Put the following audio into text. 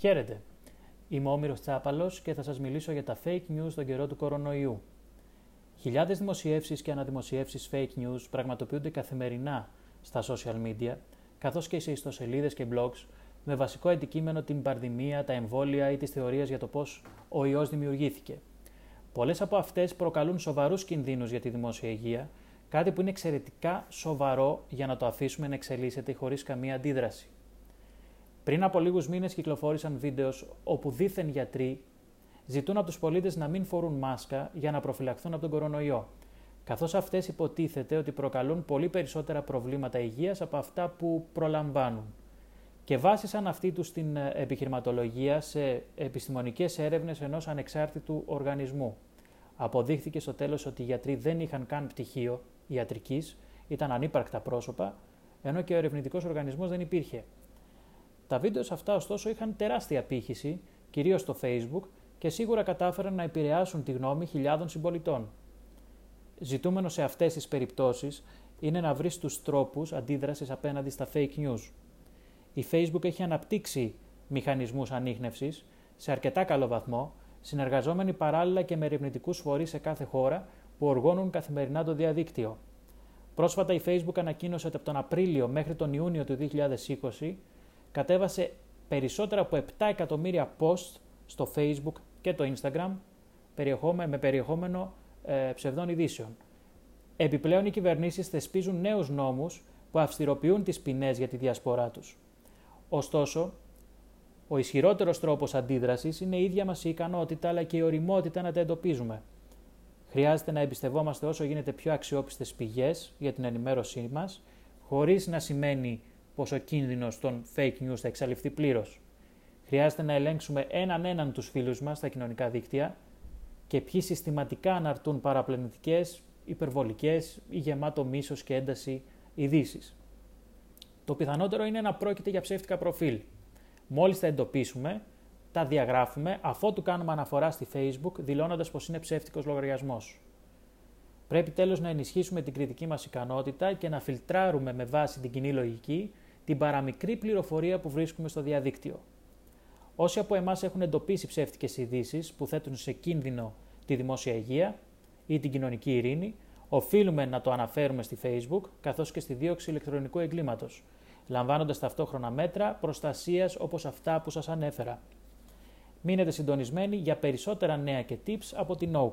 Χαίρετε. Είμαι ο Όμηρος Τσάπαλος και θα σας μιλήσω για τα fake news στον καιρό του κορονοϊού. Χιλιάδες δημοσιεύσεις και αναδημοσιεύσεις fake news πραγματοποιούνται καθημερινά στα social media, καθώς και σε ιστοσελίδες και blogs, με βασικό αντικείμενο την πανδημία, τα εμβόλια ή τις θεωρίες για το πώς ο ιός δημιουργήθηκε. Πολλές από αυτές προκαλούν σοβαρούς κινδύνους για τη δημόσια υγεία, κάτι που είναι εξαιρετικά σοβαρό για να το αφήσουμε να εξελίσσεται χωρίς καμία αντίδραση. Πριν από λίγους μήνες κυκλοφόρησαν βίντεος όπου δίθεν γιατροί ζητούν από τους πολίτες να μην φορούν μάσκα για να προφυλαχθούν από τον κορονοϊό, καθώς αυτές υποτίθεται ότι προκαλούν πολύ περισσότερα προβλήματα υγείας από αυτά που προλαμβάνουν. Και βάσισαν αυτή τους την επιχειρηματολογία σε επιστημονικές έρευνες ενός ανεξάρτητου οργανισμού. Αποδείχθηκε στο τέλος ότι οι γιατροί δεν είχαν καν πτυχίο ιατρικής, ήταν ανύπαρκτα πρόσωπα, ενώ και ο ερευνητικός οργανισμός δεν υπήρχε. Τα βίντεο αυτά ωστόσο είχαν τεράστια πύχηση, κυρίως στο Facebook, και σίγουρα κατάφεραν να επηρεάσουν τη γνώμη χιλιάδων συμπολιτών. Ζητούμενο σε αυτές τις περιπτώσεις είναι να βρεις τους τρόπους αντίδρασης απέναντι στα fake news. Η Facebook έχει αναπτύξει μηχανισμούς ανείχνευσης σε αρκετά καλό βαθμό, συνεργαζόμενοι παράλληλα και με ερευνητικούς φορείς σε κάθε χώρα που οργώνουν καθημερινά το διαδίκτυο. Πρόσφατα η Facebook ανακοίνωσε ότι από τον Απρίλιο μέχρι τον Ιούνιο του 2020 κατέβασε περισσότερα από 7 εκατομμύρια post στο Facebook και το Instagram με περιεχόμενο ε, ψευδών ειδήσεων. Επιπλέον, οι κυβερνήσεις θεσπίζουν νέους νόμους που αυστηροποιούν τις ποινές για τη διασπορά τους. Ωστόσο, ο ισχυρότερος τρόπος αντίδρασης είναι η ίδια μας η ικανότητα αλλά και η οριμότητα να τα εντοπίζουμε. Χρειάζεται να εμπιστευόμαστε όσο γίνεται πιο αξιόπιστες πηγές για την ενημέρωσή μας, χωρίς να σημαίνει πω ο κίνδυνος των fake news θα εξαλειφθεί πλήρως. Χρειάζεται να ελέγξουμε έναν έναν τους φίλους μας στα κοινωνικά δίκτυα και ποιοι συστηματικά αναρτούν παραπλανητικές, υπερβολικές ή γεμάτο μίσος και ένταση ειδήσεις. Το πιθανότερο είναι να πρόκειται για ψεύτικα προφίλ. Μόλις τα εντοπίσουμε, τα διαγράφουμε αφότου κάνουμε αναφορά στη Facebook δηλώνοντας πως είναι ψεύτικος λογαριασμός. Πρέπει τέλος να ενισχύσουμε την κριτική μας ικανότητα και να φιλτράρουμε με βάση την κοινή λογική την παραμικρή πληροφορία που βρίσκουμε στο διαδίκτυο. Όσοι από εμάς έχουν εντοπίσει ψεύτικες ειδήσεις που θέτουν σε κίνδυνο τη δημόσια υγεία ή την κοινωνική ειρήνη, οφείλουμε να το αναφέρουμε στη Facebook καθώς και στη δίωξη ηλεκτρονικού εγκλήματος, λαμβάνοντας ταυτόχρονα μέτρα προστασίας όπως αυτά που σας ανέφερα. Μείνετε συντονισμένοι για περισσότερα νέα και tips από την No